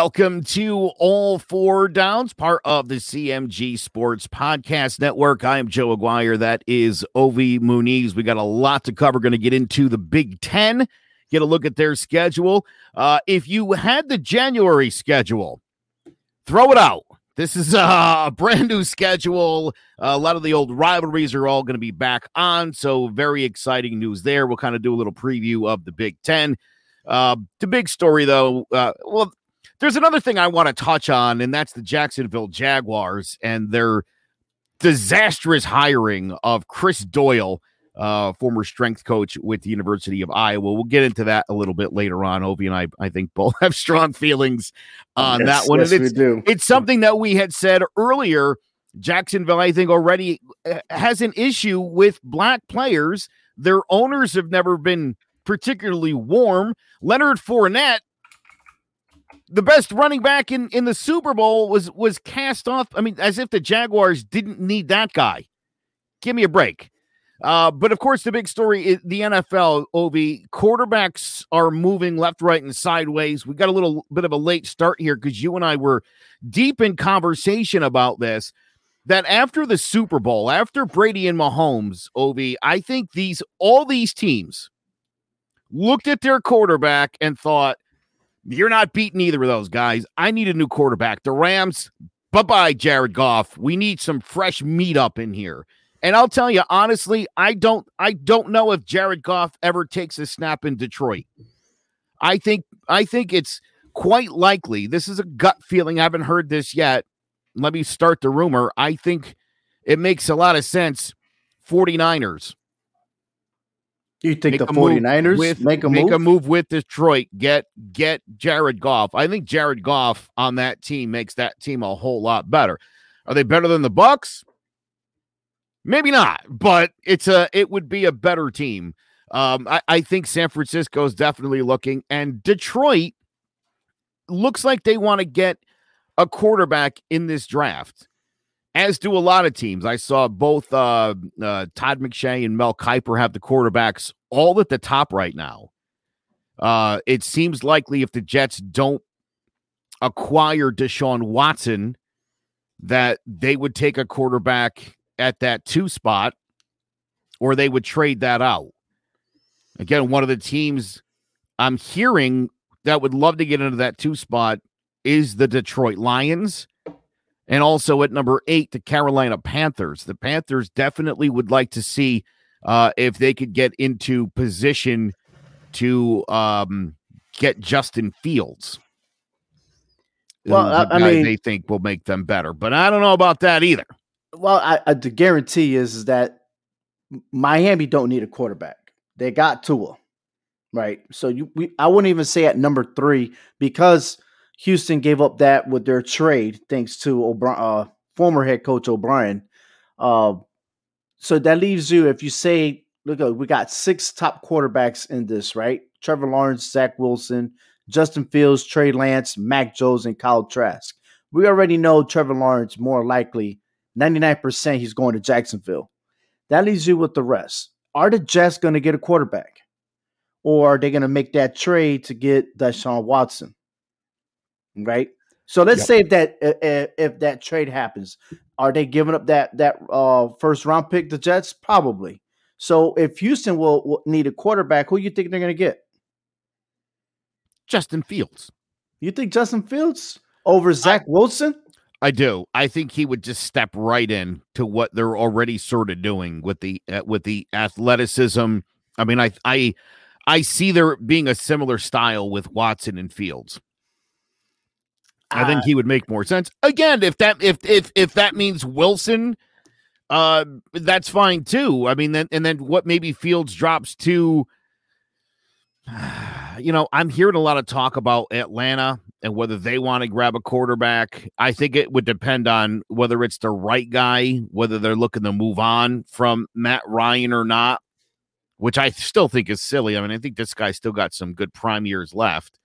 Welcome to All Four Downs, part of the CMG Sports Podcast Network. I am Joe Aguirre. That is Ovi Muniz. We got a lot to cover. Going to get into the Big Ten, get a look at their schedule. Uh, if you had the January schedule, throw it out. This is a brand new schedule. a lot of the old rivalries are all going to be back on. So, very exciting news there. We'll kind of do a little preview of the Big Ten. Uh, the big story, though, uh, well, there's another thing I want to touch on, and that's the Jacksonville Jaguars and their disastrous hiring of Chris Doyle, uh, former strength coach with the University of Iowa. We'll get into that a little bit later on. Ovi and I, I think, both have strong feelings on yes, that one. Yes, it's, we do. it's something that we had said earlier. Jacksonville, I think, already uh, has an issue with black players. Their owners have never been particularly warm. Leonard Fournette the best running back in in the Super Bowl was was cast off. I mean, as if the Jaguars didn't need that guy. Give me a break. Uh, but of course, the big story is the NFL. Ovi quarterbacks are moving left, right, and sideways. We got a little bit of a late start here because you and I were deep in conversation about this. That after the Super Bowl, after Brady and Mahomes, Ovi, I think these all these teams looked at their quarterback and thought, you're not beating either of those guys. I need a new quarterback. The Rams, bye bye, Jared Goff. We need some fresh meat up in here. And I'll tell you honestly, I don't I don't know if Jared Goff ever takes a snap in Detroit. I think I think it's quite likely. This is a gut feeling. I haven't heard this yet. Let me start the rumor. I think it makes a lot of sense. 49ers You think Make the a move 49ers with, make a make move? a move with Detroit. Get get Jared Goff. I think Jared Goff on that team makes that team a whole lot better. Are they better than the Bucks? Maybe not, but it's a it would be a better team. Um, I, I think San Francisco is definitely looking, and Detroit looks like they want to get a quarterback in this draft, as do a lot of teams. I saw both uh, uh, Todd McShay and Mel Kiper have the quarterbacks all at the top right now. Uh, it seems likely if the Jets don't acquire Deshaun Watson, that they would take a quarterback at that two spot, or they would trade that out. Again, one of the teams I'm hearing that would love to get into that two spot is the Detroit Lions. And also at number eight, the Carolina Panthers. The Panthers definitely would like to see uh, if they could get into position to um, get Justin Fields. Well, I- I mean, they think will make them better, but I don't know about that either. Well, I, I the guarantee is, is that Miami don't need a quarterback. They got Tua, right? So you, we, I wouldn't even say at number three because Houston gave up that with their trade, thanks to O'Brien, uh, former head coach O'Brien. Uh, so that leaves you if you say, look, we got six top quarterbacks in this, right? Trevor Lawrence, Zach Wilson, Justin Fields, Trey Lance, Mac Jones, and Kyle Trask. We already know Trevor Lawrence more likely 99% he's going to Jacksonville. That leaves you with the rest. Are the Jets going to get a quarterback? Or are they going to make that trade to get Deshaun Watson? Right? So let's Yep. say if that if, if that trade happens, are they giving up that that uh, first round pick the Jets? Probably. So if Houston will, will need a quarterback, who you think they're going to get? Justin Fields. You think Justin Fields over Zach Wilson? I do. I think he would just step right in to what they're already sort of doing with the uh, with the athleticism. I mean, I I I see there being a similar style with Watson and Fields. I think he would make more sense. Again, if that if if if that means Wilson, uh, that's fine too. I mean, then and then what? Maybe Fields drops to. You know, I'm hearing a lot of talk about Atlanta and whether they want to grab a quarterback. I think it would depend on whether it's the right guy, whether they're looking to move on from Matt Ryan or not, which I still think is silly. I mean, I think this guy still got some good prime years left.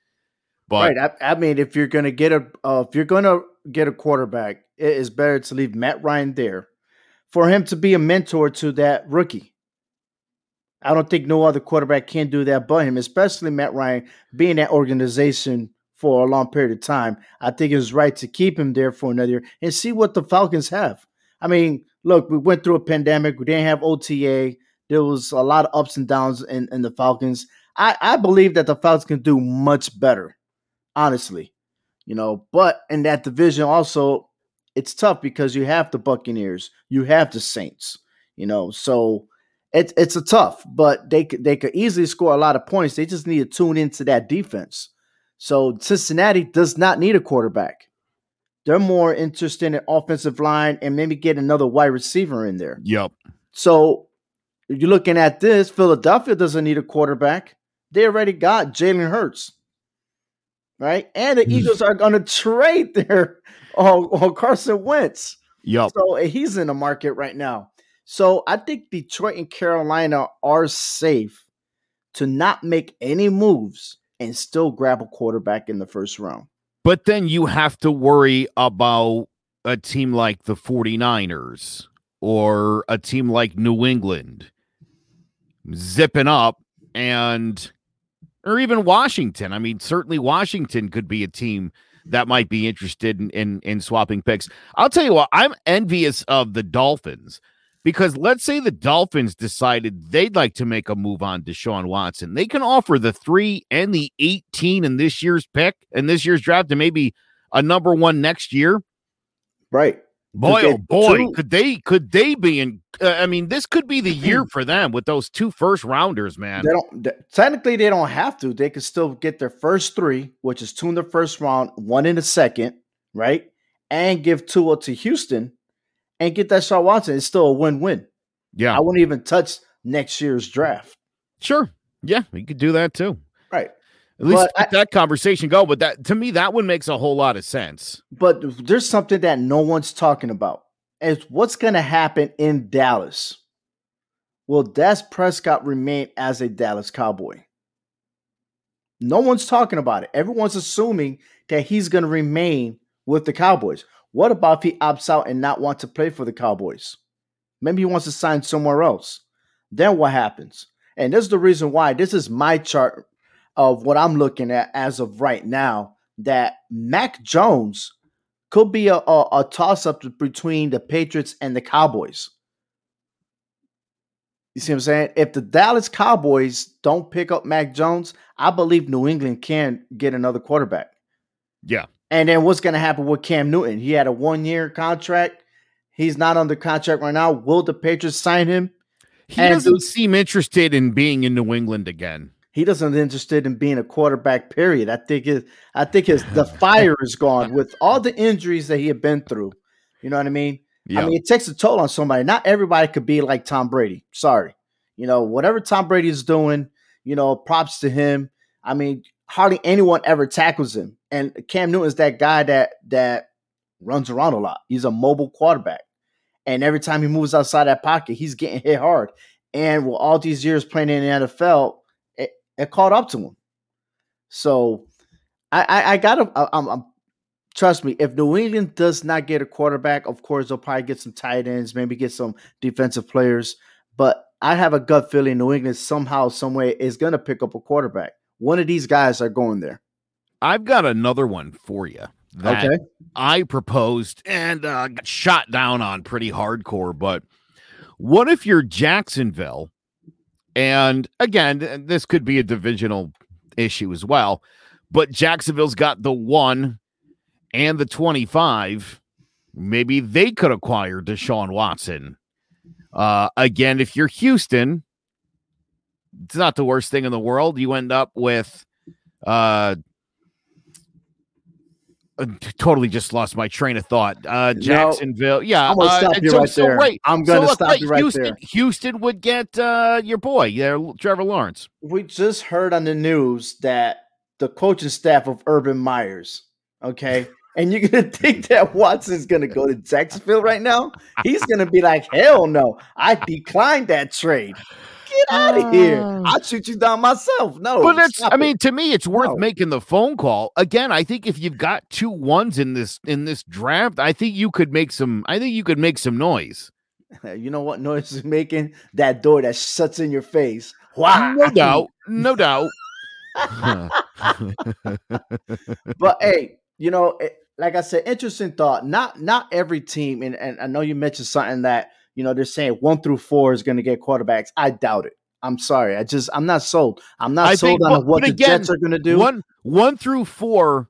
But right. I, I mean, if you're going to get a uh, if you're going to get a quarterback, it is better to leave Matt Ryan there for him to be a mentor to that rookie. I don't think no other quarterback can do that but him, especially Matt Ryan being that organization for a long period of time. I think it was right to keep him there for another year and see what the Falcons have. I mean, look, we went through a pandemic. We didn't have OTA. There was a lot of ups and downs in, in the Falcons. I, I believe that the Falcons can do much better, honestly. You know, but in that division also, it's tough because you have the Buccaneers, you have the Saints, you know, so it's it's a tough, but they could they could easily score a lot of points. They just need to tune into that defense. So Cincinnati does not need a quarterback. They're more interested in offensive line and maybe get another wide receiver in there. Yep. So you're looking at this. Philadelphia doesn't need a quarterback. They already got Jalen Hurts. Right? And the hmm. Eagles are going to trade their oh, oh, Carson Wentz. Yep. So eh, he's in the market right now. So I think Detroit and Carolina are safe to not make any moves and still grab a quarterback in the first round. But then you have to worry about a team like the 49ers or a team like New England zipping up and or even Washington. I mean, certainly Washington could be a team that might be interested in, in, in swapping picks. I'll tell you what, I'm envious of the Dolphins because let's say the Dolphins decided they'd like to make a move on Deshaun Watson. They can offer the three and the 18 in this year's pick and this year's draft and maybe a number one next year. Right. Boy, oh boy, two. could they could they be in? Uh, I mean, this could be the year for them with those two first rounders, man. They don't they, technically they don't have to. They could still get their first three, which is two in the first round, one in the second, right? And give Tua to Houston and get that Sean Watson. It's still a win-win. Yeah, I wouldn't even touch next year's draft. Sure, yeah, we could do that too. Right. At least let that conversation go. But that to me, that one makes a whole lot of sense. But there's something that no one's talking about. Is what's going to happen in Dallas? Will Dak Prescott remain as a Dallas Cowboy? No one's talking about it. Everyone's assuming that he's going to remain with the Cowboys. What about if he opts out and not want to play for the Cowboys? Maybe he wants to sign somewhere else. Then what happens? And this is the reason why this is my chart of what I'm looking at as of right now that Mac Jones could be a, a, a toss up between the Patriots and the Cowboys. You see what I'm saying? If the Dallas Cowboys don't pick up Mac Jones, I believe New England can get another quarterback. Yeah. And then what's going to happen with Cam Newton? He had a one year contract. He's not under contract right now. Will the Patriots sign him? He and doesn't seem interested in being in New England again he doesn't interested in being a quarterback. Period. I think his I think his the fire is gone with all the injuries that he had been through. You know what I mean? Yeah. I mean, it takes a toll on somebody. Not everybody could be like Tom Brady. Sorry, you know whatever Tom Brady is doing. You know, props to him. I mean, hardly anyone ever tackles him. And Cam Newton is that guy that that runs around a lot. He's a mobile quarterback. And every time he moves outside that pocket, he's getting hit hard. And with all these years playing in the NFL, it caught up to him. So I, I, I gotta, I, I'm, I'm, trust me, if New England does not get a quarterback, of course they'll probably get some tight ends, maybe get some defensive players. But I have a gut feeling New England somehow, some way is going to pick up a quarterback. One of these guys are going there. I've got another one for you. That okay. I proposed and uh, got shot down on pretty hardcore. But what if you're Jacksonville and again, this could be a divisional issue as well. But Jacksonville's got the one and the 25. Maybe they could acquire Deshaun Watson. Uh, again, if you're Houston, it's not the worst thing in the world. You end up with uh, uh, totally just lost my train of thought. Uh, Jacksonville, no, yeah. I'm gonna uh, stop you so, right so there. Wait, I'm gonna so, stop you right Houston, there. Houston would get uh, your boy, yeah, Trevor Lawrence. We just heard on the news that the coaching staff of Urban Meyers, okay, and you're gonna think that Watson's gonna go to Jacksonville right now? He's gonna be like, hell no, I declined that trade. Get out of here. Oh. I'll shoot you down myself. No. But it's I mean, to me, it's worth no. making the phone call. Again, I think if you've got two ones in this in this draft, I think you could make some I think you could make some noise. You know what noise is making? That door that shuts in your face. Wow. No doubt. No doubt. but hey, you know, it, like I said, interesting thought. Not not every team, and, and I know you mentioned something that you know they're saying one through four is going to get quarterbacks. I doubt it. I'm sorry. I just I'm not sold. I'm not I sold think, on but, what but the again, Jets are going to do. One one through four,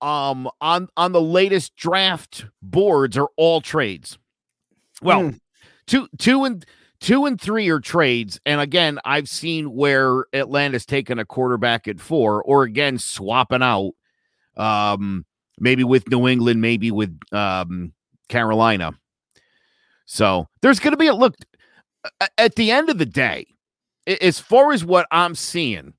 um, on on the latest draft boards are all trades. Well, mm. two two and two and three are trades, and again, I've seen where Atlanta's taken a quarterback at four, or again swapping out, um, maybe with New England, maybe with um Carolina. So there's going to be a look at the end of the day as far as what I'm seeing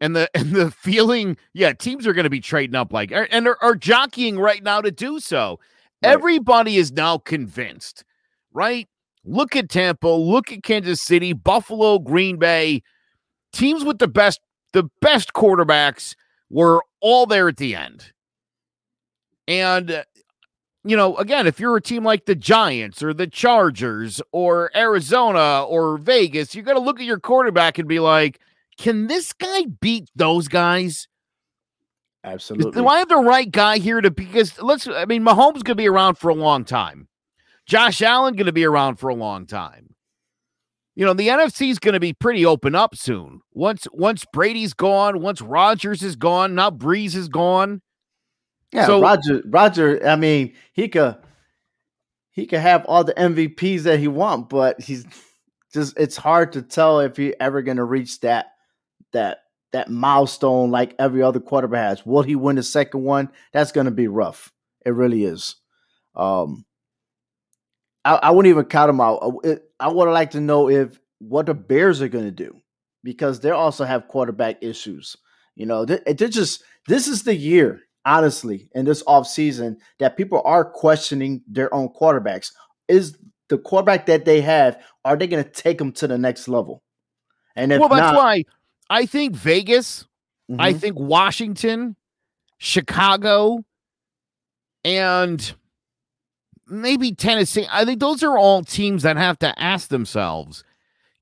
and the and the feeling, yeah, teams are going to be trading up like er, and are, are jockeying right now to do so. Right. Everybody is now convinced, right? Look at Tampa, look at Kansas City, Buffalo, Green Bay, teams with the best the best quarterbacks were all there at the end. And you know, again, if you're a team like the Giants or the Chargers or Arizona or Vegas, you got to look at your quarterback and be like, can this guy beat those guys? Absolutely. Do I have the right guy here to because let's I mean Mahomes going to be around for a long time. Josh Allen going to be around for a long time. You know, the NFC is going to be pretty open up soon. Once once Brady's gone, once Rodgers is gone, now Brees is gone. Yeah, so, Roger. Roger. I mean, he could he could have all the MVPs that he want, but he's just it's hard to tell if he ever going to reach that that that milestone like every other quarterback has. Will he win the second one? That's going to be rough. It really is. Um, I, I wouldn't even count him out. Uh, I would like to know if what the Bears are going to do because they also have quarterback issues. You know, they, they're just this is the year honestly, in this offseason that people are questioning their own quarterbacks. Is the quarterback that they have, are they going to take them to the next level? And if well, that's not, why I think Vegas, mm-hmm. I think Washington, Chicago, and maybe Tennessee. I think those are all teams that have to ask themselves,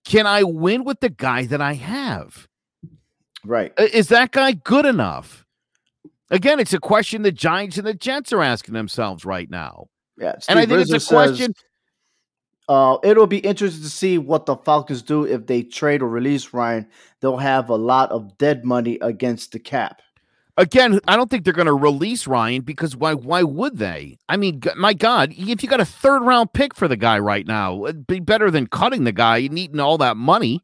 can I win with the guy that I have? Right. Is that guy good enough? Again, it's a question the Giants and the Jets are asking themselves right now. Yeah, Steve and I think Rizzo it's a question. Says, uh, it'll be interesting to see what the Falcons do if they trade or release Ryan. They'll have a lot of dead money against the cap. Again, I don't think they're going to release Ryan because why? Why would they? I mean, my God, if you got a third round pick for the guy right now, it'd be better than cutting the guy and eating all that money.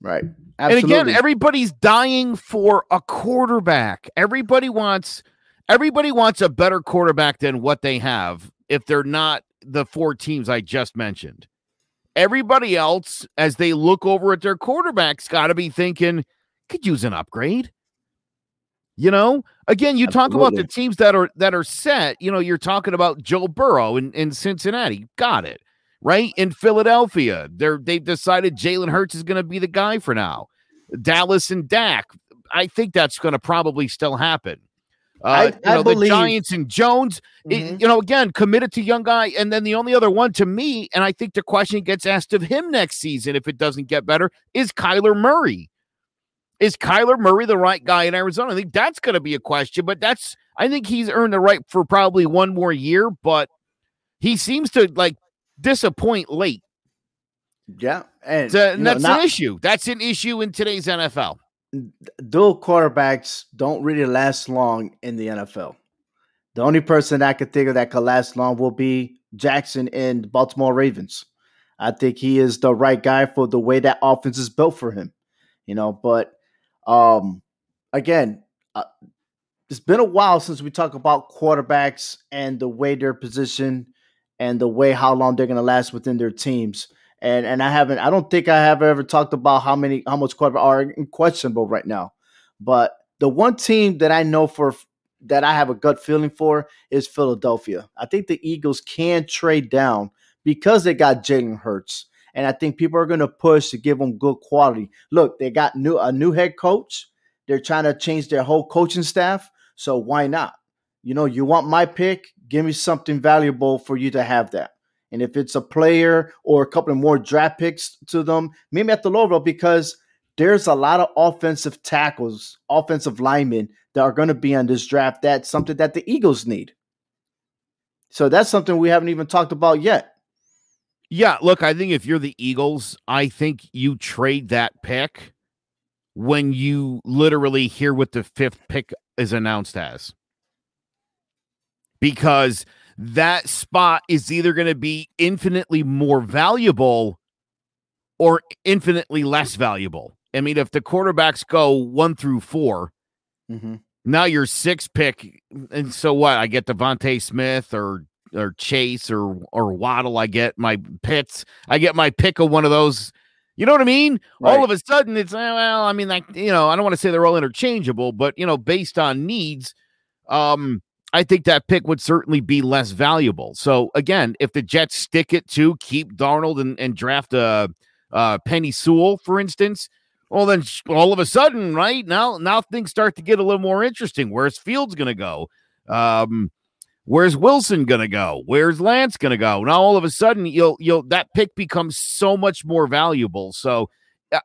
Right. Absolutely. And again, everybody's dying for a quarterback. Everybody wants everybody wants a better quarterback than what they have if they're not the four teams I just mentioned. Everybody else, as they look over at their quarterbacks, got to be thinking, could use an upgrade. You know, again, you Absolutely. talk about the teams that are that are set. You know, you're talking about Joe Burrow in, in Cincinnati. Got it right? In Philadelphia, they're they've decided Jalen Hurts is going to be the guy for now. Dallas and Dak, I think that's going to probably still happen. Uh, I, you know, believe, the Giants and Jones, mm-hmm. it, you know, again, committed to young guy. And then the only other one to me, and I think the question gets asked of him next season if it doesn't get better, is Kyler Murray. Is Kyler Murray the right guy in Arizona? I think that's going to be a question, but that's, I think he's earned the right for probably one more year, but he seems to like disappoint late. Yeah, and, so, and that's know, not, an issue. That's an issue in today's NFL. Dual quarterbacks don't really last long in the NFL. The only person I could think of that could last long will be Jackson in Baltimore Ravens. I think he is the right guy for the way that offense is built for him. You know, but um again, uh, it's been a while since we talk about quarterbacks and the way they're positioned and the way how long they're going to last within their teams. And and I haven't, I don't think I have ever talked about how many, how much quarterback are questionable right now. But the one team that I know for that I have a gut feeling for is Philadelphia. I think the Eagles can trade down because they got Jalen Hurts. And I think people are going to push to give them good quality. Look, they got new a new head coach. They're trying to change their whole coaching staff. So why not? You know, you want my pick, give me something valuable for you to have that. And if it's a player or a couple of more draft picks to them, maybe at the low level because there's a lot of offensive tackles, offensive linemen that are going to be on this draft. That's something that the Eagles need. So that's something we haven't even talked about yet. Yeah, look, I think if you're the Eagles, I think you trade that pick when you literally hear what the fifth pick is announced as. Because that spot is either going to be infinitely more valuable or infinitely less valuable. I mean, if the quarterbacks go one through 4 mm-hmm. now your six pick, and so what? I get DeVonta Smith or or Chase or or Waddle. I get my Pitts. I get my pick of one of those. You know what I mean? Right. All of a sudden, it's eh, well. I mean, like you know, I don't want to say they're all interchangeable, but you know, based on needs, um, I think that pick would certainly be less valuable. So again, if the Jets stick it to keep Darnold and, and draft a, a Penei Sewell, for instance, well then all of a sudden, right now, now things start to get a little more interesting. Where's Fields going to go? Um, Where's Wilson gonna go? Where's Lance gonna go? Now all of a sudden you'll you'll that pick becomes so much more valuable. So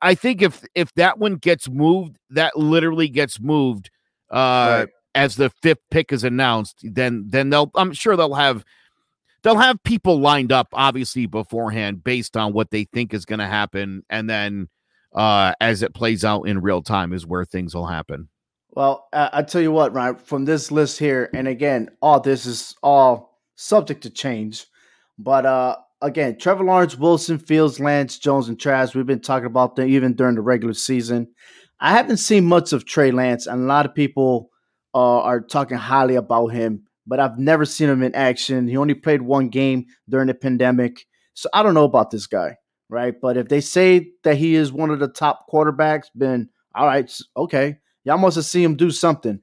I think if if that one gets moved, that literally gets moved uh right. As the fifth pick is announced, then then they'll I'm sure they'll have they'll have people lined up obviously beforehand based on what they think is going to happen and then uh as it plays out in real time is where things will happen. Well, uh, I tell you what, right from this list here, and again, all this is all subject to change. But uh again, Trevor Lawrence, Wilson, Fields, Lance, Jones, and Trask. We've been talking about them even during the regular season. I haven't seen much of Trey Lance, and a lot of people uh, are talking highly about him, but I've never seen him in action. He only played one game during the pandemic, so I don't know about this guy, right? But if they say that he is one of the top quarterbacks, then all right, okay. Y'all must have seen him do something.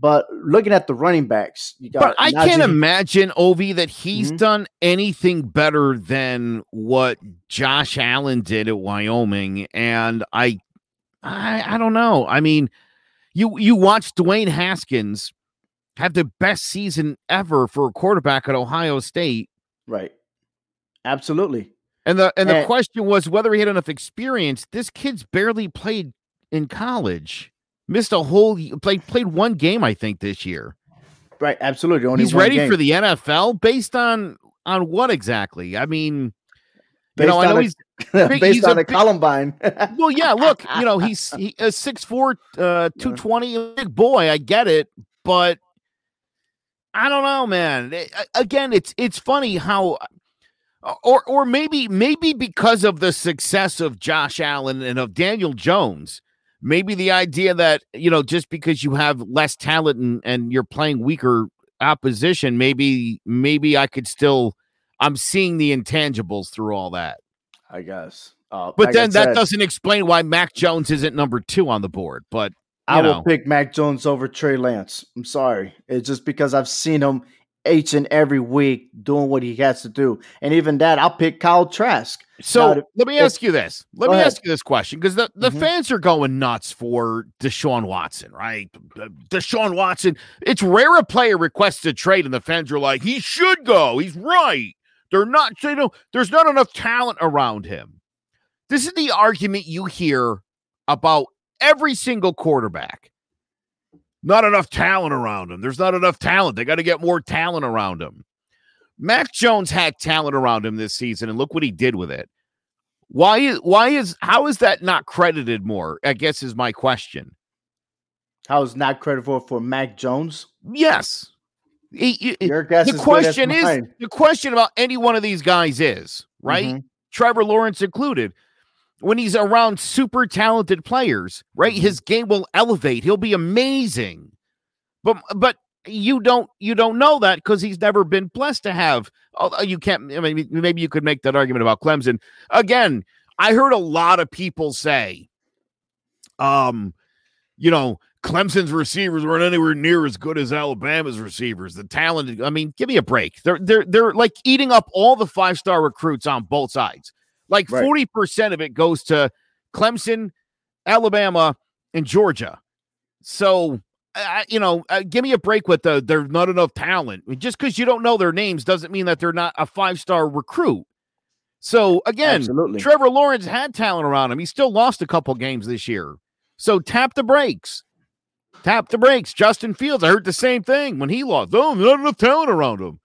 But looking at the running backs, you got. But I Najee. can't imagine Ovi that he's mm-hmm. done anything better than what Josh Allen did at Wyoming, and I, I, I don't know. I mean, you you watch Dwayne Haskins have the best season ever for a quarterback at Ohio State, right? Absolutely. And the and the and, question was whether he had enough experience. This kid's barely played in college missed a whole played played one game I think this year. Right, absolutely. Only He's ready game. for the NFL based on on what exactly? I mean, based you know, I know a, he's based he's on a, a Columbine. well, yeah. Look, you know, he's he, a six four, uh, two twenty, big boy. I get it, but I don't know, man. It, again, it's it's funny how. Or, or maybe, maybe because of the success of Josh Allen and of Daniel Jones, maybe the idea that you know just because you have less talent and, and you're playing weaker opposition maybe maybe i could still i'm seeing the intangibles through all that i guess uh, but like then that doesn't explain why mac jones isn't number two on the board but i know. will pick mac jones over trey lance i'm sorry it's just because i've seen him each and every week doing what he has to do. And even that, I'll pick Kyle Trask. So now, let me ask you this. Let me ahead. ask you this question because the, the mm-hmm. fans are going nuts for Deshaun Watson, right? Deshaun Watson. It's rare a player requests a trade and the fans are like, he should go. He's right. They're not, you know, there's not enough talent around him. This is the argument you hear about every single quarterback not enough talent around him. There's not enough talent. They got to get more talent around him. Mac Jones had talent around him this season, and look what he did with it. Why is why is how is that not credited more? I guess is my question. How is not credited for Mac Jones? Yes. He, Your guess the question is the question about any one of these guys is right. Mm-hmm. Trevor Lawrence included when he's around super talented players, right? Mm-hmm. His game will elevate. He'll be amazing. But but you don't you don't know that because he's never been blessed to have. You can't. I mean, maybe you could make that argument about Clemson. Again, I heard a lot of people say, um, you know, Clemson's receivers weren't anywhere near as good as Alabama's receivers. The talent, I mean, give me a break. They're they're they're like eating up all the five star recruits on both sides. Like right. 40% of it goes to Clemson, Alabama, and Georgia. So, uh, you know, uh, give me a break with the there's not enough talent. Just because you don't know their names doesn't mean that they're not a five star recruit. So again, Absolutely. Trevor Lawrence had talent around him. He still lost a couple games this year. So tap the brakes. Tap the brakes. Justin Fields, I heard the same thing when he lost. Oh, not enough talent around him.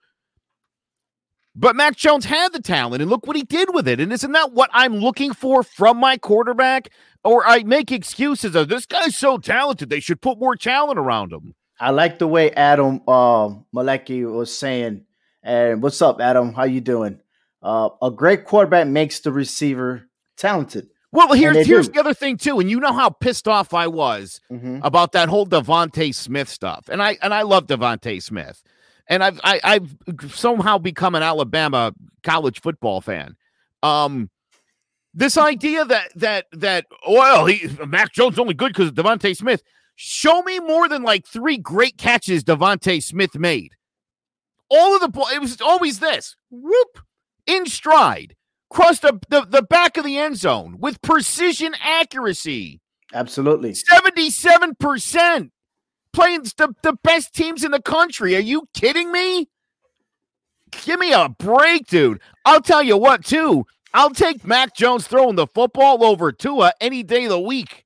But Mac Jones had the talent, and look what he did with it. And isn't that what I'm looking for from my quarterback? Or I make excuses of this guy's so talented, they should put more talent around him. I like the way Adam uh, Malecki was saying. And what's up, Adam? How you doing? Uh, a great quarterback makes the receiver talented. Well, here's here's do. the other thing too, and you know how pissed off I was Mhm. about that whole DeVonta Smith stuff, and I and I love DeVonta Smith, and I've I, I've somehow become an Alabama college football fan. Um, this idea that that that well, he Mac Jones only good because of DeVonta Smith. Show me more than like three great catches DeVonta Smith made. All of the it was always this whoop in stride, crossed the, the the back of the end zone with precision accuracy. Absolutely. 77% playing the, the best teams in the country. Are you kidding me? Give me a break, dude. I'll tell you what, too. I'll take Mac Jones throwing the football over Tua any day of the week.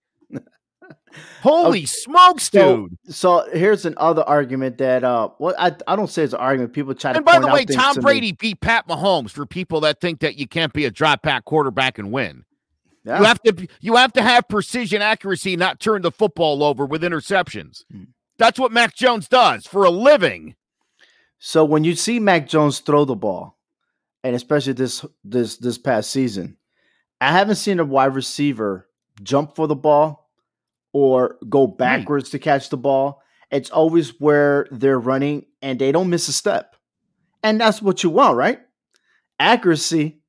Holy smokes, dude. so here's another argument that uh well I, I don't say it's an argument. People try to And by the way, Tom to me. Brady beat Pat Mahomes for people that think that you can't be a drop back quarterback and win. Yeah. You have to you have to have precision accuracy, not turn the football over with interceptions. Hmm. That's what Mac Jones does for a living. So when you see Mac Jones throw the ball, and especially this this this past season, I haven't seen a wide receiver jump for the ball or go backwards to catch the ball. It's always where they're running and they don't miss a step. And that's what you want, right? Accuracy.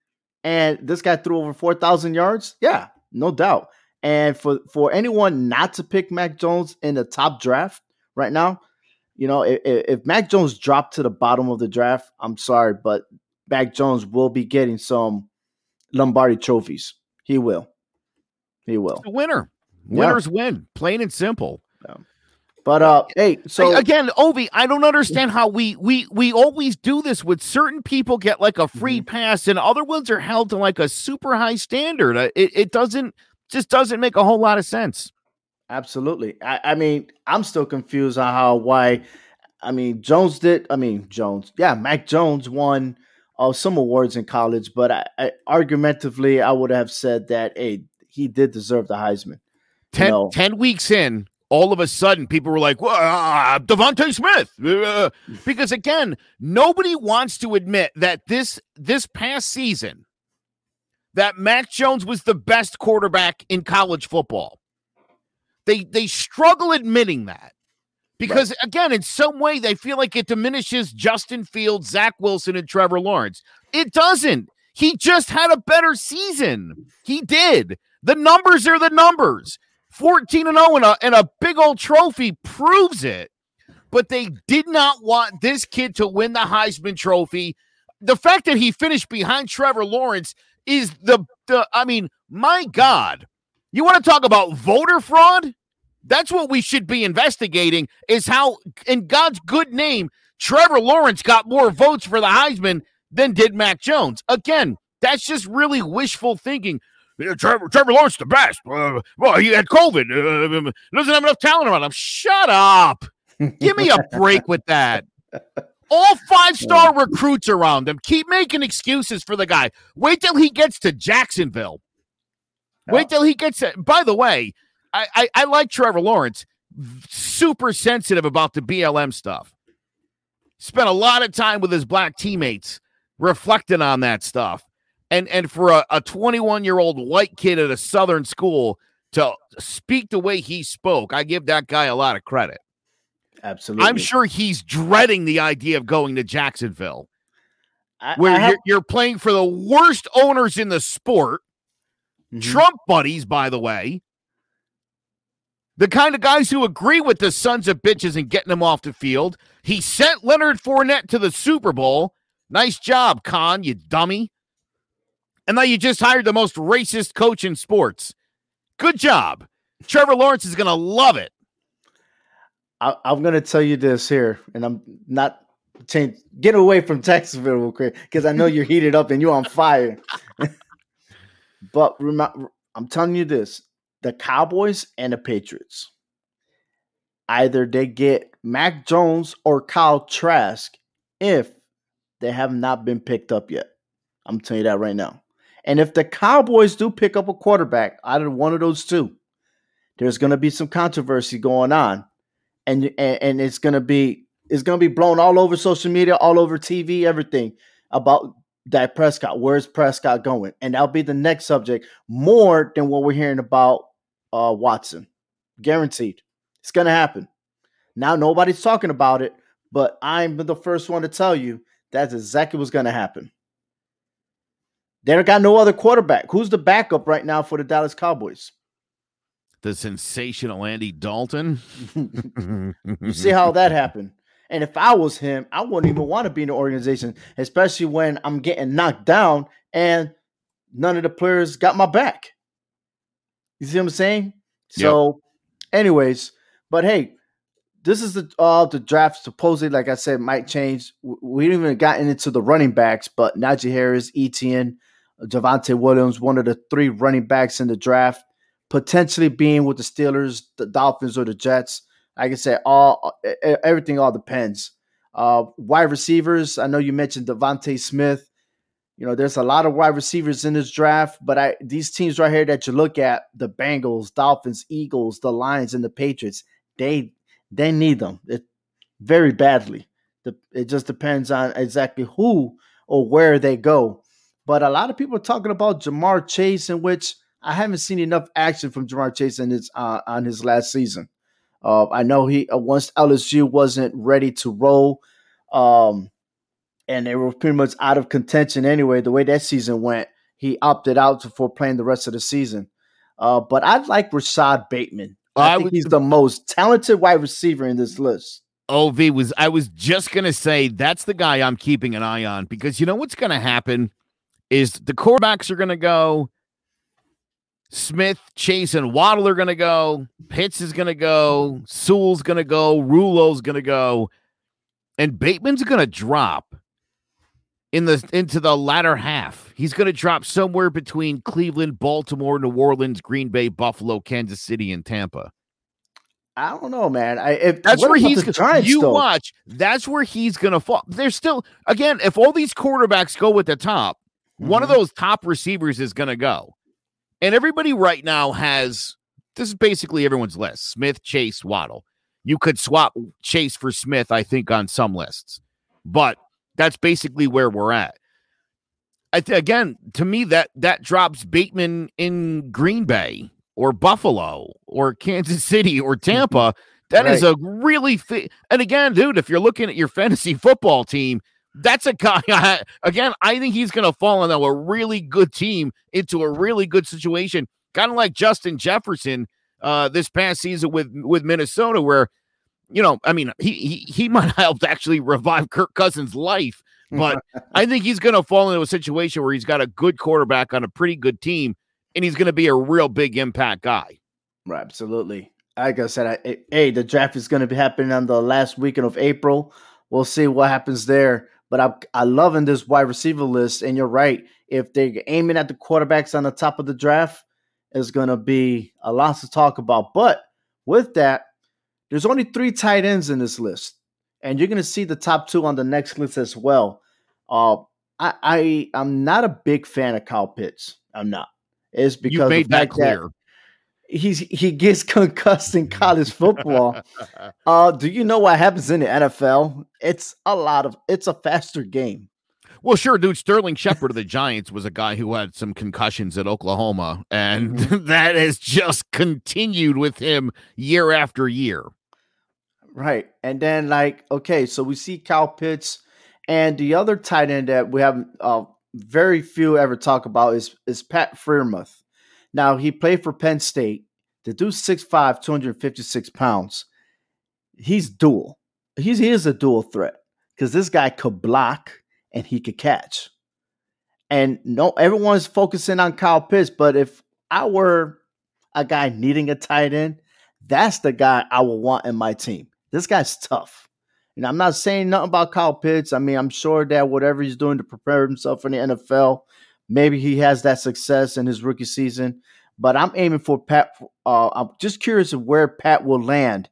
And this guy threw over 4,000 yards. Yeah, no doubt. And for for anyone not to pick Mac Jones in the top draft right now, you know, if, if Mac Jones dropped to the bottom of the draft, I'm sorry, but Mac Jones will be getting some Lombardi trophies. He will. He will. The winner. Yeah. Winners win, plain and simple. But uh hey, so again, Ovi, I don't understand how we we we always do this with certain people get like a free Mm-hmm. pass and other ones are held to like a super high standard. Uh, It it doesn't just doesn't make a whole lot of sense. absolutely. I, I mean, I'm still confused on how why I mean Jones did I mean Jones. Yeah, Mac Jones won uh, some awards in college, but I, I argumentatively I would have said that hey, he did deserve the Heisman. 10, No. 10 weeks in, all of a sudden people were like, well, uh, DeVonta Smith. uh," because again, nobody wants to admit that this this past season that Mac Jones was the best quarterback in college football. They they struggle admitting that. Because again, in some way, they feel like it diminishes Justin Fields, Zach Wilson, and Trevor Lawrence. It doesn't. He just had a better season. He did. The numbers are the numbers. 14 and 0 and a, and a big old trophy proves it. But they did not want this kid to win the Heisman Trophy. The fact that he finished behind Trevor Lawrence is the, the I mean, my God. You want to talk about voter fraud? That's what we should be investigating is how, in God's good name, Trevor Lawrence got more votes for the Heisman than did Mac Jones. Again, that's just really wishful thinking. Yeah, Trevor, Trevor Lawrence the best. Uh, well, he had COVID. Uh, doesn't have enough talent around him. Shut up. Give me a break with that. All five star recruits around him. Keep making excuses for the guy. Wait till he gets to Jacksonville. Wait till he gets it. By the way, I, I, I like Trevor Lawrence. Super sensitive about the BLM stuff. Spent a lot of time with his black teammates reflecting on that stuff. And and for a, a 21 year old white kid at a southern school to speak the way he spoke, I give that guy a lot of credit. Absolutely. I'm sure he's dreading the idea of going to Jacksonville, I, where I have- you're, you're playing for the worst owners in the sport. Mhm. Trump buddies, by the way. The kind of guys who agree with the sons of bitches and getting them off the field. He sent Leonard Fournette to the Super Bowl. Nice job, Khan, you dummy. And now you just hired the most racist coach in sports. Good job. Trevor Lawrence is going to love it. I, I'm going to tell you this here, and I'm not change. Get away from Jacksonville real quick because I know you're heated up and you're on fire. But remember, I'm telling you this: the Cowboys and the Patriots. Either they get Mac Jones or Kyle Trask if they have not been picked up yet. I'm telling you that right now. And if the Cowboys do pick up a quarterback out of one of those two, there's going to be some controversy going on, and and, and it's going to be it's going to be blown all over social media, all over TV, everything about Dak Prescott. Where's Prescott going? And that'll be the next subject more than what we're hearing about uh, Watson. Guaranteed, it's going to happen. Now nobody's talking about it, but I'm the first one to tell you that's exactly what's going to happen. They don't got no other quarterback. Who's the backup right now for the Dallas Cowboys? The sensational Andy Dalton. you see how that happened? And if I was him, I wouldn't even want to be in the organization, especially when I'm getting knocked down and none of the players got my back. You see what I'm saying? So, anyways, but hey, this is the all uh, the draft supposedly, like I said, might change. We haven't even gotten into the running backs, but Najee Harris, Etienne, Javonte Williams, one of the three running backs in the draft, potentially being with the Steelers, the Dolphins, or the Jets. Like I said, all everything all depends. Uh, wide receivers, I know you mentioned DeVonta Smith. You know, there's a lot of wide receivers in this draft, but I these teams right here that you look at, the Bengals, Dolphins, Eagles, the Lions, and the Patriots, they they need them it, very badly. The, it just depends on exactly who or where they go. But a lot of people are talking about Ja'Marr Chase, in which I haven't seen enough action from Ja'Marr Chase in his uh, on his last season. Uh, I know he uh, once LSU wasn't ready to roll, um, and they were pretty much out of contention anyway. The way that season went, he opted out for playing the rest of the season. Uh, but I like Rashod Bateman. I, I think he's the most talented wide receiver in this list. Ov was I was just gonna say that's the guy I'm keeping an eye on because you know what's gonna happen is the quarterbacks are gonna go. Smith, Chase, and Waddle are gonna go. Pitts is gonna go. Sewell's gonna go. Rulo's gonna go, and Bateman's gonna drop in the into the latter half. He's gonna drop somewhere between Cleveland, Baltimore, New Orleans, Green Bay, Buffalo, Kansas City, and Tampa. I don't know, man. I, if, that's where he's Giants, you though? watch. That's where he's gonna fall. There's still again, if all these quarterbacks go at the top, mm-hmm. one of mm-hmm. those top receivers is gonna go. And everybody right now has this is basically everyone's list: Smith, Chase, Waddle. You could swap Chase for Smith, I think, on some lists, but that's basically where we're at. Th- again, to me, that that drops Bateman in Green Bay or Buffalo or Kansas City or Tampa, that right. is a really fi- and again, dude, if you're looking at your fantasy football team, that's a guy. I, again, I think he's going to fall into a really good team into a really good situation, kind of like Justin Jefferson uh, this past season with with Minnesota, where you know, I mean, he he, he might have helped actually revive Kirk Cousins' life, but I think he's going to fall into a situation where he's got a good quarterback on a pretty good team and he's going to be a real big impact guy. Right, absolutely. Like I said, I, hey, the draft is going to be happening on the last weekend of April. We'll see what happens there. But I, I love in this wide receiver list, and you're right. If they're aiming at the quarterbacks on the top of the draft, it's going to be a lot to talk about. But with that, there's only three tight ends in this list, and you're going to see the top two on the next list as well. Uh, I, I I'm not a big fan of Kyle Pitts. I'm not It's because you made that clear. That he's he gets concussed in college football. uh, do you know what happens in the NFL? It's a lot of it's a faster game. Well, sure, dude. Sterling Shepard of the Giants was a guy who had some concussions at Oklahoma, and mm-hmm. that has just continued with him year after year. Right. And then, like, okay, so we see Kyle Pitts and the other tight end that we have uh, very few ever talk about is is Pat Freiermuth. Now he played for Penn State. The dude's 6'5", 256 pounds. He's dual. He's he is a dual threat because this guy could block and he could catch. And no, everyone's focusing on Kyle Pitts, but if I were a guy needing a tight end, that's the guy I would want in my team. This guy's tough. And I'm not saying nothing about Kyle Pitts. I mean, I'm sure that whatever he's doing to prepare himself for the NFL, maybe he has that success in his rookie season. But I'm aiming for Pat. Uh, I'm just curious of where Pat will land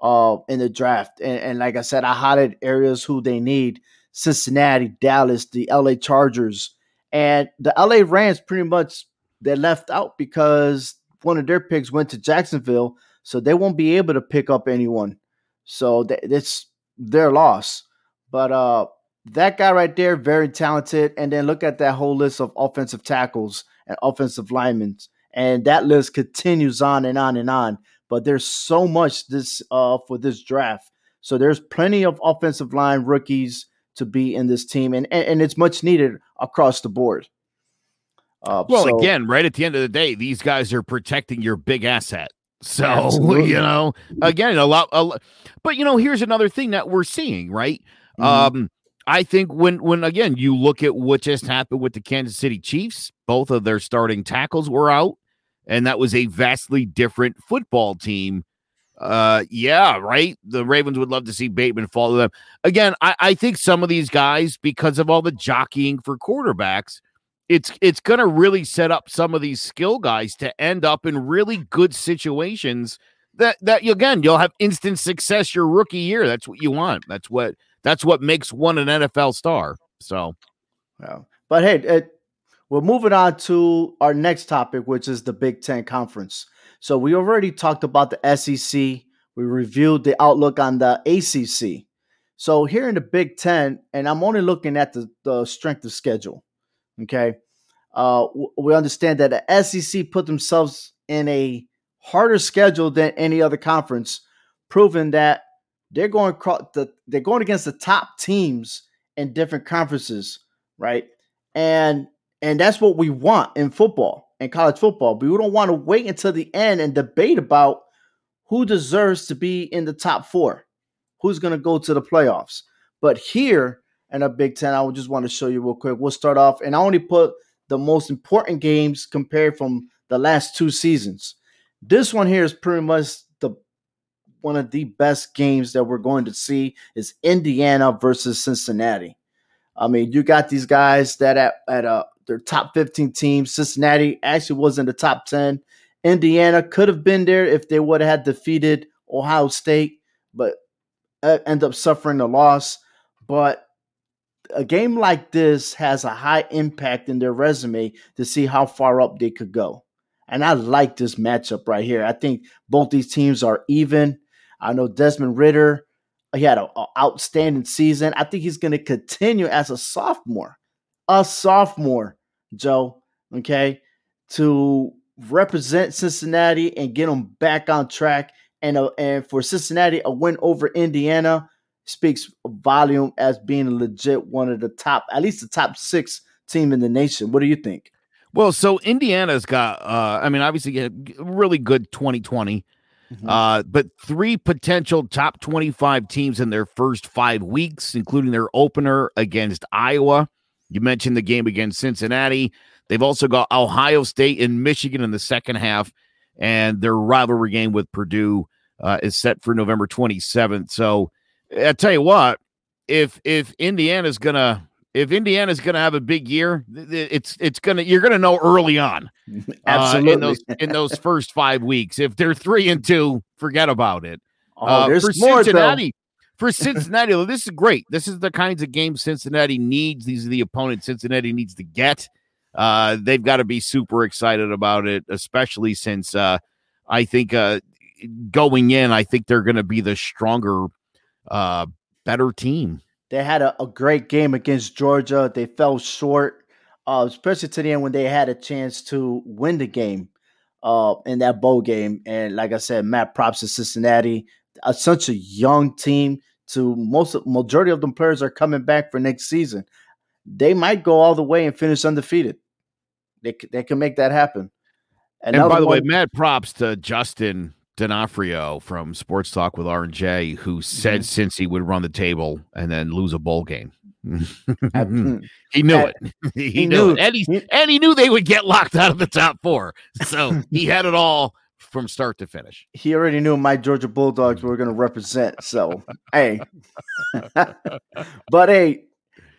uh, in the draft. And, and like I said, I highlighted areas who they need: Cincinnati, Dallas, the LA Chargers, and the LA Rams. Pretty much they're left out because one of their picks went to Jacksonville, so they won't be able to pick up anyone. So it's their loss. But uh, that guy right there, very talented. And then look at that whole list of offensive tackles and offensive linemen. And that list continues on and on and on. But there's so much this uh, for this draft. So there's plenty of offensive line rookies to be in this team, and and, and it's much needed across the board. Uh, well, so, again, right at the end of the day, these guys are protecting your big asset. So absolutely. you know, again, a lot, a lot. But you know, here's another thing that we're seeing, right? Mm-hmm. Um, I think when when again you look at what just happened with the Kansas City Chiefs, both of their starting tackles were out, and that was a vastly different football team. Uh, yeah, right. The Ravens would love to see Bateman follow them again. I, I think some of these guys, because of all the jockeying for quarterbacks, it's it's going to really set up some of these skill guys to end up in really good situations that that again you'll have instant success your rookie year that's what you want that's what that's what makes one an NFL star so. Yeah but hey it, we're moving on to our next topic which is the Big 10 conference. So we already talked about the SEC we reviewed the outlook on the ACC so here in the Big 10 and I'm only looking at the, the strength of schedule Okay. Uh, we understand that the SEC put themselves in a harder schedule than any other conference, proving that they're going the, they're going against the top teams in different conferences, right? And and that's what we want in football and college football. But we don't want to wait until the end and debate about who deserves to be in the top four, who's going to go to the playoffs. But here, in a Big Ten. I just want to show you real quick. We'll start off, and I only put the most important games compared from the last two seasons. This one here is pretty much one of the best games that we're going to see is Indiana versus Cincinnati. I mean, you got these guys that at at uh, their top 15 teams. Cincinnati actually was in the top 10. Indiana could have been there if they would have defeated Ohio State, but uh, end up suffering a loss. But a game like this has a high impact in their resume to see how far up they could go. And I like this matchup right here. I think both these teams are even. I know Desmond Ridder, he had an outstanding season. I think he's going to continue as a sophomore, a sophomore, Joe, okay, to represent Cincinnati and get them back on track. And, uh, and for Cincinnati, a win over Indiana speaks volume as being a legit one of the top, at least the top six team in the nation. What do you think? Well, so Indiana's got, uh, I mean, obviously, a really good 2020, mm-hmm. uh, but three potential top 25 teams in their first five weeks, including their opener against Iowa. You mentioned the game against Cincinnati. They've also got Ohio State and Michigan in the second half, and their rivalry game with Purdue uh, is set for November 27th. So, I tell you what, if if Indiana's gonna if Indiana's gonna have a big year, it's it's gonna you're gonna know early on. Absolutely. Uh, in those in those first five weeks. If they're three and two, forget about it. Oh, uh, there's for more, Cincinnati. Though. For Cincinnati, this is great. This is the kinds of games Cincinnati needs. These are the opponents Cincinnati needs to get. Uh, they've got to be super excited about it, especially since uh, I think uh, going in, I think they're going to be the stronger uh, better team. They had a, a, great game against Georgia. They fell short, uh, especially to the end when they had a chance to win the game uh, in that bowl game. And like I said, Matt props to Cincinnati. Uh, such a young team. To most majority of them players are coming back for next season. They might go all the way and finish undefeated. They they can make that happen. Another and by the one, way, mad props to Justin D'Onofrio from Sports Talk with R and J, who said mm-hmm. since he would run the table and then lose a bowl game. he knew it. he, he knew, knew, it, and he, and he knew they would get locked out of the top four. So he had it all from start to finish. He already knew my Georgia Bulldogs were going to represent. So hey, but hey,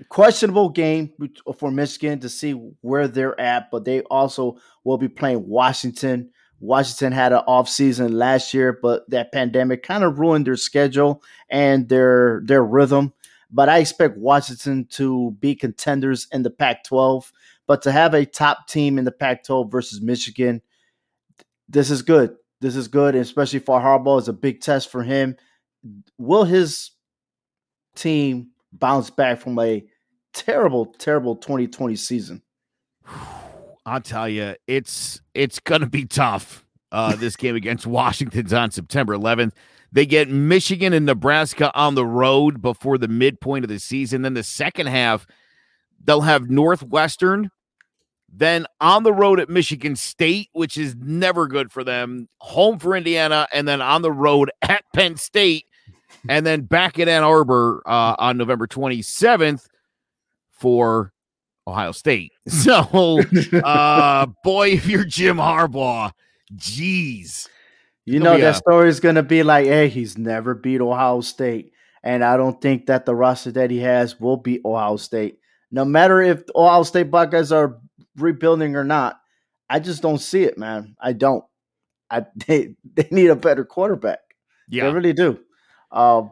questionable game for Michigan to see where they're at, but they also will be playing Washington. Washington had an off season last year, but that pandemic kind of ruined their schedule and their their rhythm. But I expect Washington to be contenders in the Pac-12. But to have a top team in the Pac-12 versus Michigan, this is good. This is good, especially for Harbaugh. It's a big test for him. Will his team bounce back from a terrible, terrible 2020 season. I'll tell you, it's it's gonna be tough. Uh, this game against Washington's on September 11th. They get Michigan and Nebraska on the road before the midpoint of the season. Then the second half, they'll have Northwestern, then on the road at Michigan State, which is never good for them, home for Indiana, and then on the road at Penn State, and then back at Ann Arbor uh, on November 27th for Ohio State. So, uh, boy, if you're Jim Harbaugh, geez. You know, that story is going to be like, hey, he's never beat Ohio State. And I don't think that the roster that he has will beat Ohio State. No matter if Ohio State Buckeyes are rebuilding or not, I just don't see it, man. I don't. I they, they need a better quarterback. Yeah. They really do. Uh,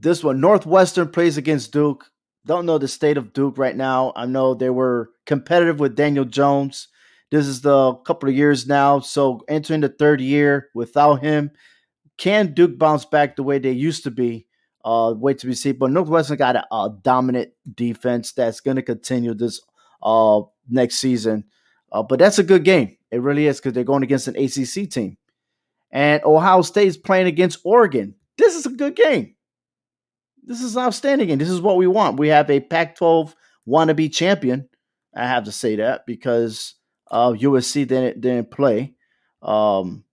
this one, Northwestern plays against Duke. Don't know the state of Duke right now. I know they were competitive with Daniel Jones. This is the couple of years now. So entering the third year without him, can Duke bounce back the way they used to be? Uh, wait to be seen. But Northwestern got a, a dominant defense that's going to continue this uh next season. Uh, but that's a good game. It really is because they're going against an ACC team, and Ohio State is playing against Oregon. This is a good game. This is outstanding, and this is what we want. We have a Pac-12 wannabe champion. I have to say that because uh, USC didn't didn't play, um,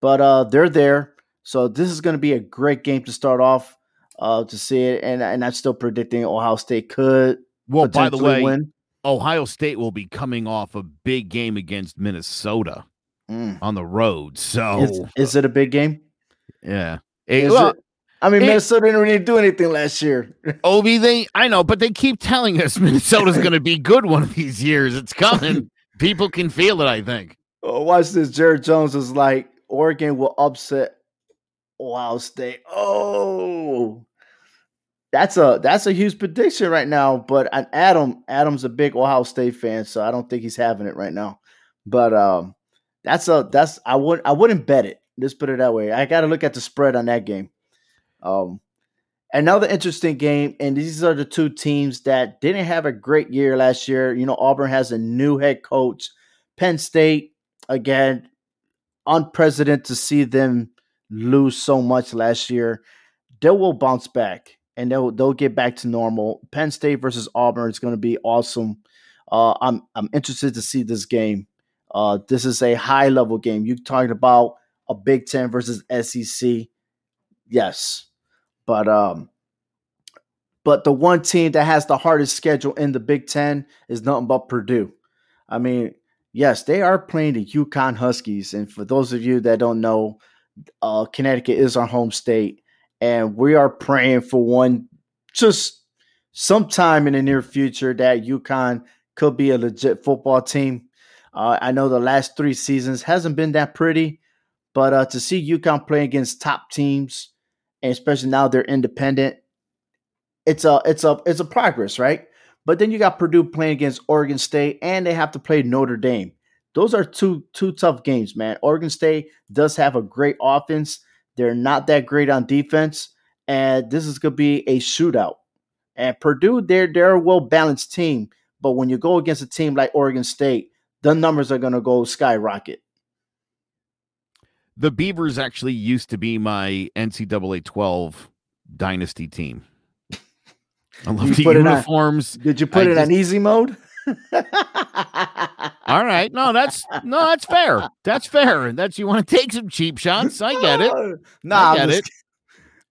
but uh, they're there. So this is going to be a great game to start off uh, to see it, and and I'm still predicting Ohio State could. Well, by the way, win. Ohio State will be coming off a big game against Minnesota mm. on the road. So is, is, it a big game? Yeah. It, well, it, I mean, it, Minnesota didn't really do anything last year. Obi, they I know, but they keep telling us Minnesota's going to be good one of these years. It's coming. People can feel it. I think. Oh, watch this. Jared Jones is like Oregon will upset Ohio State. Oh, that's a that's a huge prediction right now. But Adam Adam's a big Ohio State fan, so I don't think he's having it right now. But um, that's a that's I wouldn't I wouldn't bet it. Let's put it that way. I got to look at the spread on that game. Um, another interesting game, and these are the two teams that didn't have a great year last year. You know, Auburn has a new head coach. Penn State again, unprecedented to see them lose so much last year. They will bounce back and they'll they'll get back to normal. Penn State versus Auburn is going to be awesome. Uh, I'm I'm interested to see this game. Uh, this is a high level game. You talking about a Big Ten versus SEC? Yes, but um, but the one team that has the hardest schedule in the Big Ten is nothing but Purdue. I mean, yes, they are playing the UConn Huskies, and for those of you that don't know, uh, Connecticut is our home state and we are praying for one just sometime in the near future that UConn could be a legit football team. Uh, I know the last three seasons hasn't been that pretty, but uh, to see UConn play against top teams, and especially now they're independent, it's a it's a it's a progress, right? But then you got Purdue playing against Oregon State, and they have to play Notre Dame. Those are two two tough games, man. Oregon State does have a great offense, they're not that great on defense, and this is going to be a shootout. And Purdue, they're they're a well balanced team, but when you go against a team like Oregon State, the numbers are going to go skyrocket. The Beavers actually used to be my NCAA 12 dynasty team. I love the uniforms. On, did you put I it just, on easy mode? All right. No, that's no, that's fair. That's fair. That's you want to take some cheap shots. I get it. Nah, I get it.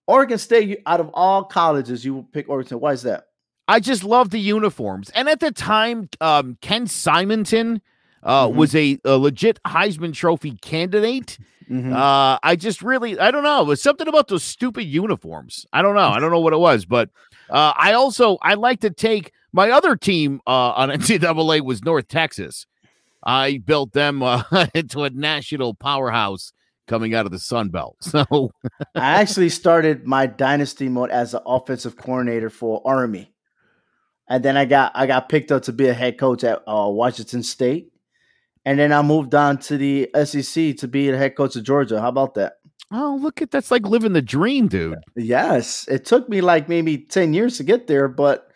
Oregon State, out of all colleges, you pick Oregon State. Why is that? I just love the uniforms. And at the time, um, Ken Simonton uh, mm-hmm. was a, a, legit Heisman Trophy candidate. Mm-hmm. Uh, I just really, I don't know. It was something about those stupid uniforms. I don't know. I don't know what it was, but Uh, I also I like to take my other team uh, on NCAA was North Texas. I built them uh, into a national powerhouse coming out of the Sun Belt. So I actually started my dynasty mode as an offensive coordinator for Army, and then I got I got picked up to be a head coach at uh, Washington State, and then I moved on to the SEC to be the head coach of Georgia. How about that? Oh, look at that's like living the dream, dude. Yes, it took me like maybe ten years to get there, but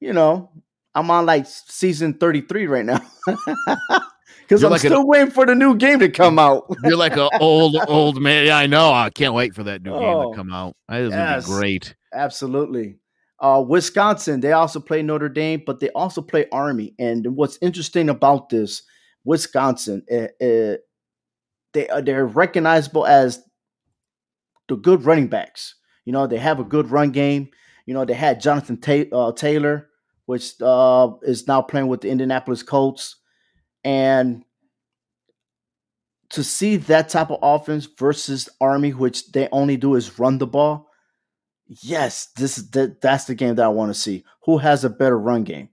you know I'm on like season 33 right now. Because I'm like still an, waiting for the new game to come out. you're like an old, old man. Yeah, I know. I can't wait for that new oh, game to oh, come out. That yes, be great. Absolutely. Uh, Wisconsin, they also play Notre Dame, but they also play Army. And what's interesting about this, Wisconsin, uh, uh, they uh, they're recognizable as the good running backs. You know, they have a good run game. You know, they had Jonathan Ta- uh, Taylor, which uh, is now playing with the Indianapolis Colts. And to see that type of offense versus Army, which they only do is run the ball, yes, this is that, that's the game that I want to see. Who has a better run game?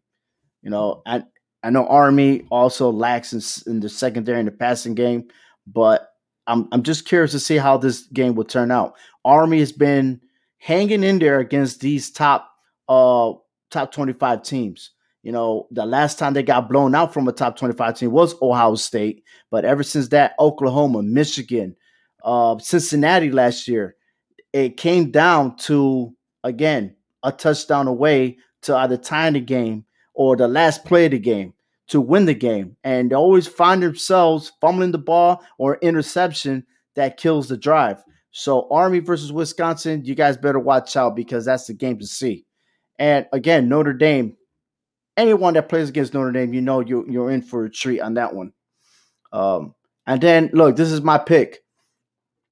You know, I I know Army also lacks in, in the secondary in the passing game, but I'm I'm just curious to see how this game will turn out. Army has been hanging in there against these top uh top 25 teams. You know, the last time they got blown out from a top 25 team was Ohio State. But ever since that, Oklahoma, Michigan, uh, Cincinnati last year, it came down to, again, a touchdown away to either tying the game or the last play of the game to win the game. And they always find themselves fumbling the ball or interception that kills the drive. So, Army versus Wisconsin, you guys better watch out because that's the game to see. And again, Notre Dame, anyone that plays against Notre Dame, you know you you're in for a treat on that one. Um, and then look, this is my pick.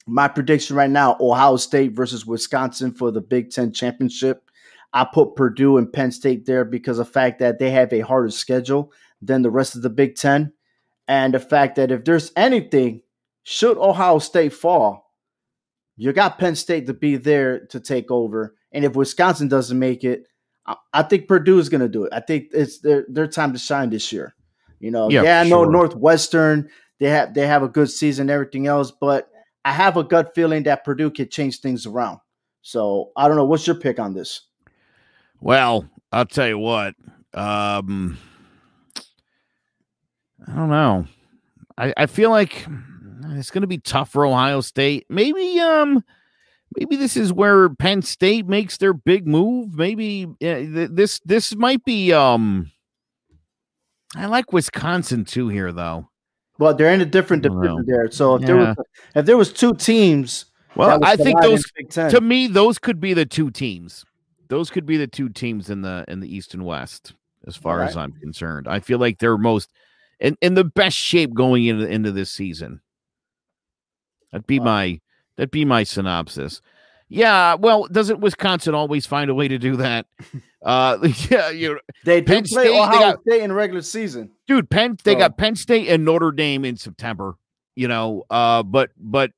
My prediction right now: Ohio State versus Wisconsin for the Big Ten championship. I put Purdue and Penn State there because of the fact that they have a harder schedule than the rest of the Big Ten, and the fact that if there's anything, should Ohio State fall, you got Penn State to be there to take over. And if Wisconsin doesn't make it, I think Purdue is going to do it. I think it's their their time to shine this year. You know, yeah, yeah I know sure. Northwestern they have they have a good season, everything else, but I have a gut feeling that Purdue could change things around. So I don't know. What's your pick on this? Well, I'll tell you what. Um, I don't know. I, I feel like it's going to be tough for Ohio State. Maybe um maybe this is where Penn State makes their big move. Maybe this this might be. Um, I like Wisconsin too here, though. Well, they're in a different division there. So if yeah. there was if there was two teams, well, I think those to me those could be the two teams. Those could be the two teams in the in the East and West, as far right. as I'm concerned. I feel like they're most in, in the best shape going into into this season. That'd be my That'd be my synopsis. Yeah, well, doesn't Wisconsin always find a way to do that? Uh, yeah, you know, they Penn play State, Ohio got, State in regular season, dude. Penn they oh. got Penn State and Notre Dame in September. You know, uh, but but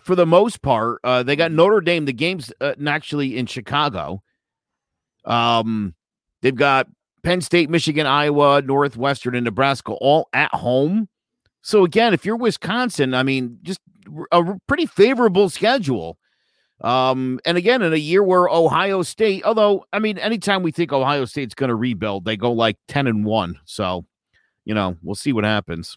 for the most part, uh, they got Notre Dame. The game's uh, actually in Chicago. Um, they've got Penn State, Michigan, Iowa, Northwestern, and Nebraska all at home. So again, if you're Wisconsin, I mean, just a pretty favorable schedule. Um, and again, in a year where Ohio State, although I mean, anytime we think Ohio State's going to rebuild, they go like 10 and 1. So, you know, we'll see what happens.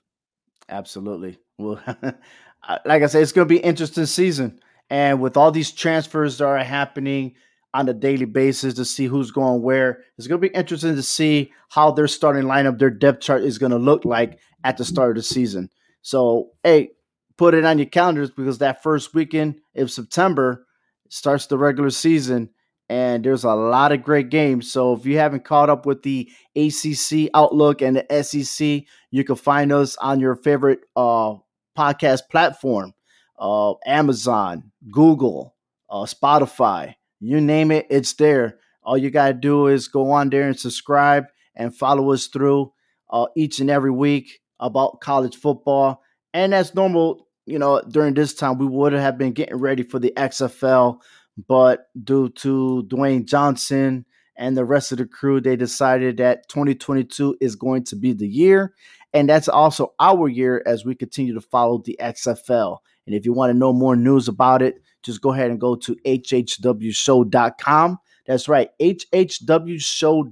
Absolutely. Well, like I said, it's going to be interesting season. And with all these transfers that are happening on a daily basis to see who's going where, it's going to be interesting to see how their starting lineup, their depth chart is going to look like at the start of the season. So, hey, put it on your calendars because that first weekend of September starts the regular season and there's a lot of great games. So if you haven't caught up with the ACC Outlook and the SEC, you can find us on your favorite uh, podcast platform, uh, Amazon, Google, uh, Spotify, you name it, it's there. All you got to do is go on there and subscribe and follow us through uh, each and every week about college football. And as normal, you know, during this time, we would have been getting ready for the XFL, but due to Dwayne Johnson and the rest of the crew, they decided that 2022 is going to be the year. And that's also our year as we continue to follow the XFL. And if you want to know more news about it, just go ahead and go to hhwshow.com. That's right, hhwshow.com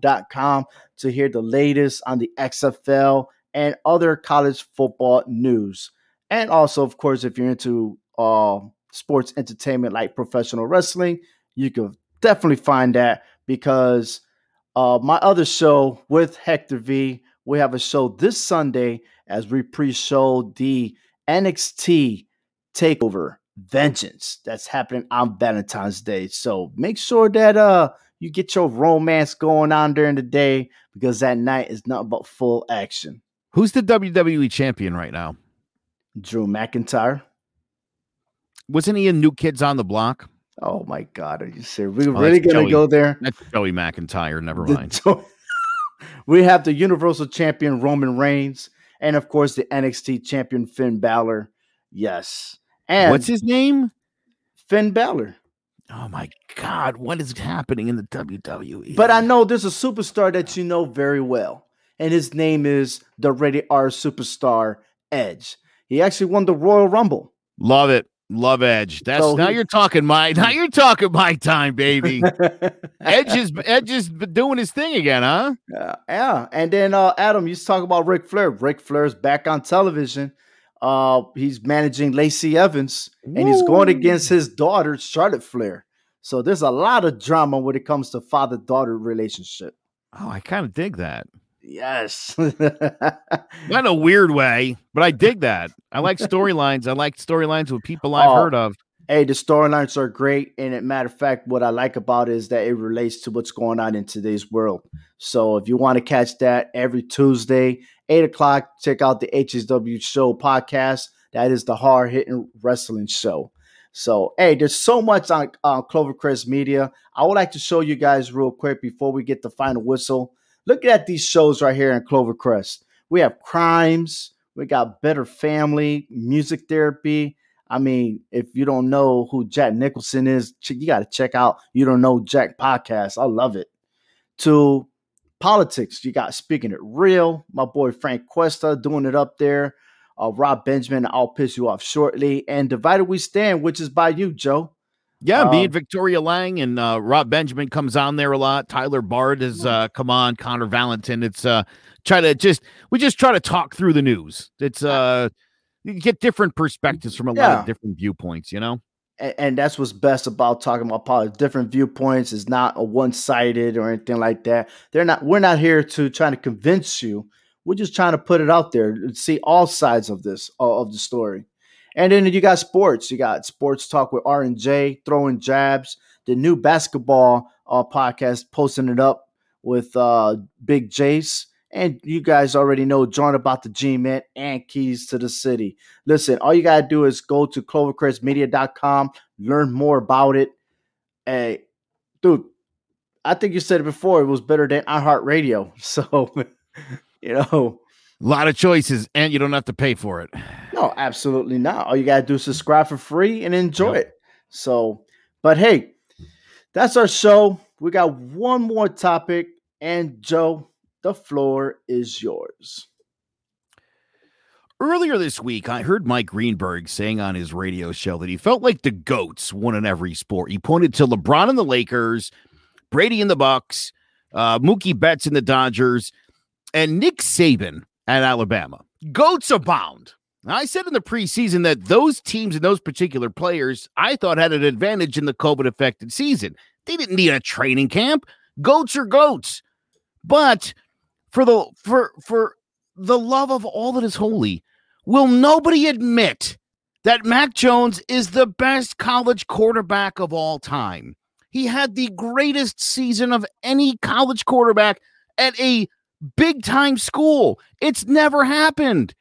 to hear the latest on the XFL and other college football news. And also, of course, if you're into uh, sports entertainment like professional wrestling, you can definitely find that because uh, my other show with Hector V, we have a show this Sunday as we pre-show the NXT Takeover Vengeance that's happening on Valentine's Day. So make sure that uh you get your romance going on during the day because that night is not but full action. Who's the WWE champion right now? Drew McIntyre. Wasn't he in New Kids on the Block? Oh my God, are you serious? We're oh, really gonna Joey, go there? That's Joey McIntyre. Never mind. we have the Universal Champion Roman Reigns, and of course the NXT Champion Finn Balor. Yes, and what's his name? Finn Balor. Oh my God, what is happening in the WWE? But I know there's a superstar that you know very well, and his name is the Rated R superstar Edge. He actually won the Royal Rumble. Love it. Love Edge. That's so now he, you're talking my now you're talking my time, baby. Edge is Edge is doing his thing again, huh? Yeah, yeah. And then uh Adam, you talk about Ric Flair. Ric Flair's back on television. Uh he's managing Lacey Evans and he's going against his daughter, Charlotte Flair. So there's a lot of drama when it comes to father-daughter relationship. Oh, I kind of dig that. Yes. Not in a weird way, but I dig that. I like storylines. I like storylines with people I've oh, heard of. Hey, the storylines are great. And a matter of fact, what I like about it is that it relates to what's going on in today's world. So if you want to catch that every Tuesday, 8 o'clock, check out the HSW Show podcast. That is the hard hitting wrestling show. So, hey, there's so much on uh, Clovercrest Media. I would like to show you guys real quick before we get the final whistle Look at these shows right here in Clovercrest. We have crimes. We got Better Family, Music Therapy. I mean, if you don't know who Jack Nicholson is, you got to check out You Don't Know Jack podcast. I love it. To politics, you got Speaking It Real, my boy Frank Cuesta doing it up there. Uh, Rob Benjamin, I'll piss you off shortly. And Divided We Stand, which is by you, Joe. Yeah, um, and Victoria Lang and uh, Rob Benjamin comes on there a lot. Tyler Bard has uh, come on. Connor Valentin. It's uh, try to just we just try to talk through the news. It's uh, you get different perspectives from a yeah. lot of different viewpoints. You know, and, and that's what's best about talking about politics. Different viewpoints is not a one sided or anything like that. They're not. We're not here to try to convince you. We're just trying to put it out there, and see all sides of this of the story. And then you got sports. You got sports talk with R and J, throwing jabs. The new basketball uh, podcast, posting it up with uh, Big Jace. And you guys already know join about the G Man and Keys to the City. Listen, all you got to do is go to clovercrestmedia.com, learn more about it. Hey, dude, I think you said it before, it was better than iHeartRadio. So, you know, a lot of choices, and you don't have to pay for it. No, absolutely not. All you gotta do is subscribe for free and enjoy yep. it. So, but hey, that's our show. We got one more topic, and Joe, the floor is yours. Earlier this week, I heard Mike Greenberg saying on his radio show that he felt like the goats won in every sport. He pointed to LeBron and the Lakers, Brady and the Bucks, uh, Mookie Betts and the Dodgers, and Nick Saban at Alabama. Goats abound. I said in the preseason that those teams and those particular players I thought had an advantage in the COVID affected season. They didn't need a training camp. Goats are goats. But for the for for the love of all that is holy, will nobody admit that Mac Jones is the best college quarterback of all time? He had the greatest season of any college quarterback at a big time school. It's never happened.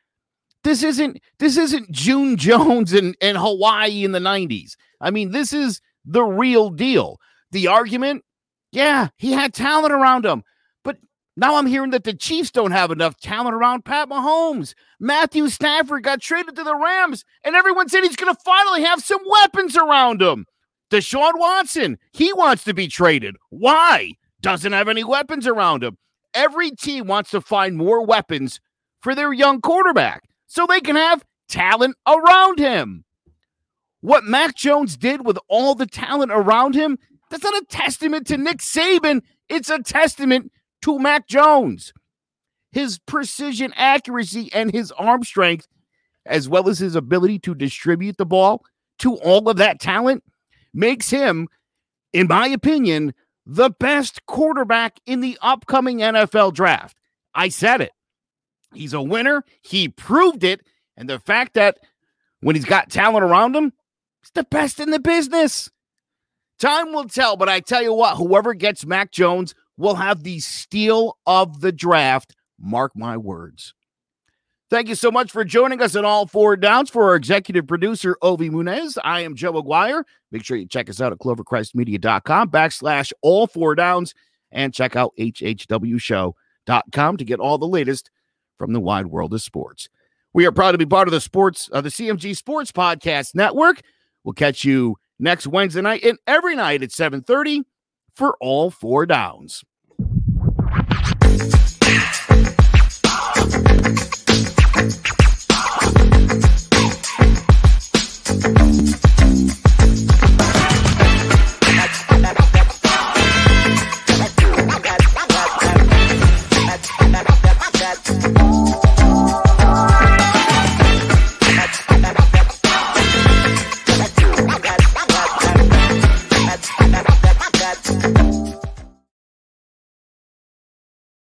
This isn't this isn't June Jones in, in Hawaii in the 90s. I mean, this is the real deal. The argument, yeah, he had talent around him. Now I'm hearing that the Chiefs don't have enough talent around Pat Mahomes. Matthew Stafford got traded to the Rams, and everyone said he's going to finally have some weapons around him. Deshaun Watson, he wants to be traded. Why? doesn't have any weapons around him. Every team wants to find more weapons for their young quarterback so they can have talent around him. What Mac Jones did with all the talent around him, that's not a testament to Nick Saban. It's a testament to Mac Jones. His precision accuracy and his arm strength, as well as his ability to distribute the ball to all of that talent, makes him, in my opinion, the best quarterback in the upcoming NFL draft. I said it. He's a winner. He proved it. And the fact that when he's got talent around him, he's the best in the business. Time will tell, but I tell you what, whoever gets Mac Jones will have the steal of the draft. Mark my words. Thank you so much for joining us on All Four Downs. For our executive producer, Ovi Munez, I am Joe Aguirre. Make sure you check us out at clovercrestmedia.com backslash All Four Downs and check out hhwshow.com to get all the latest from the wide world of sports. We are proud to be part of the sports uh, the CMG Sports Podcast Network. We'll catch you next Wednesday night and every night at 7:30 for all four downs.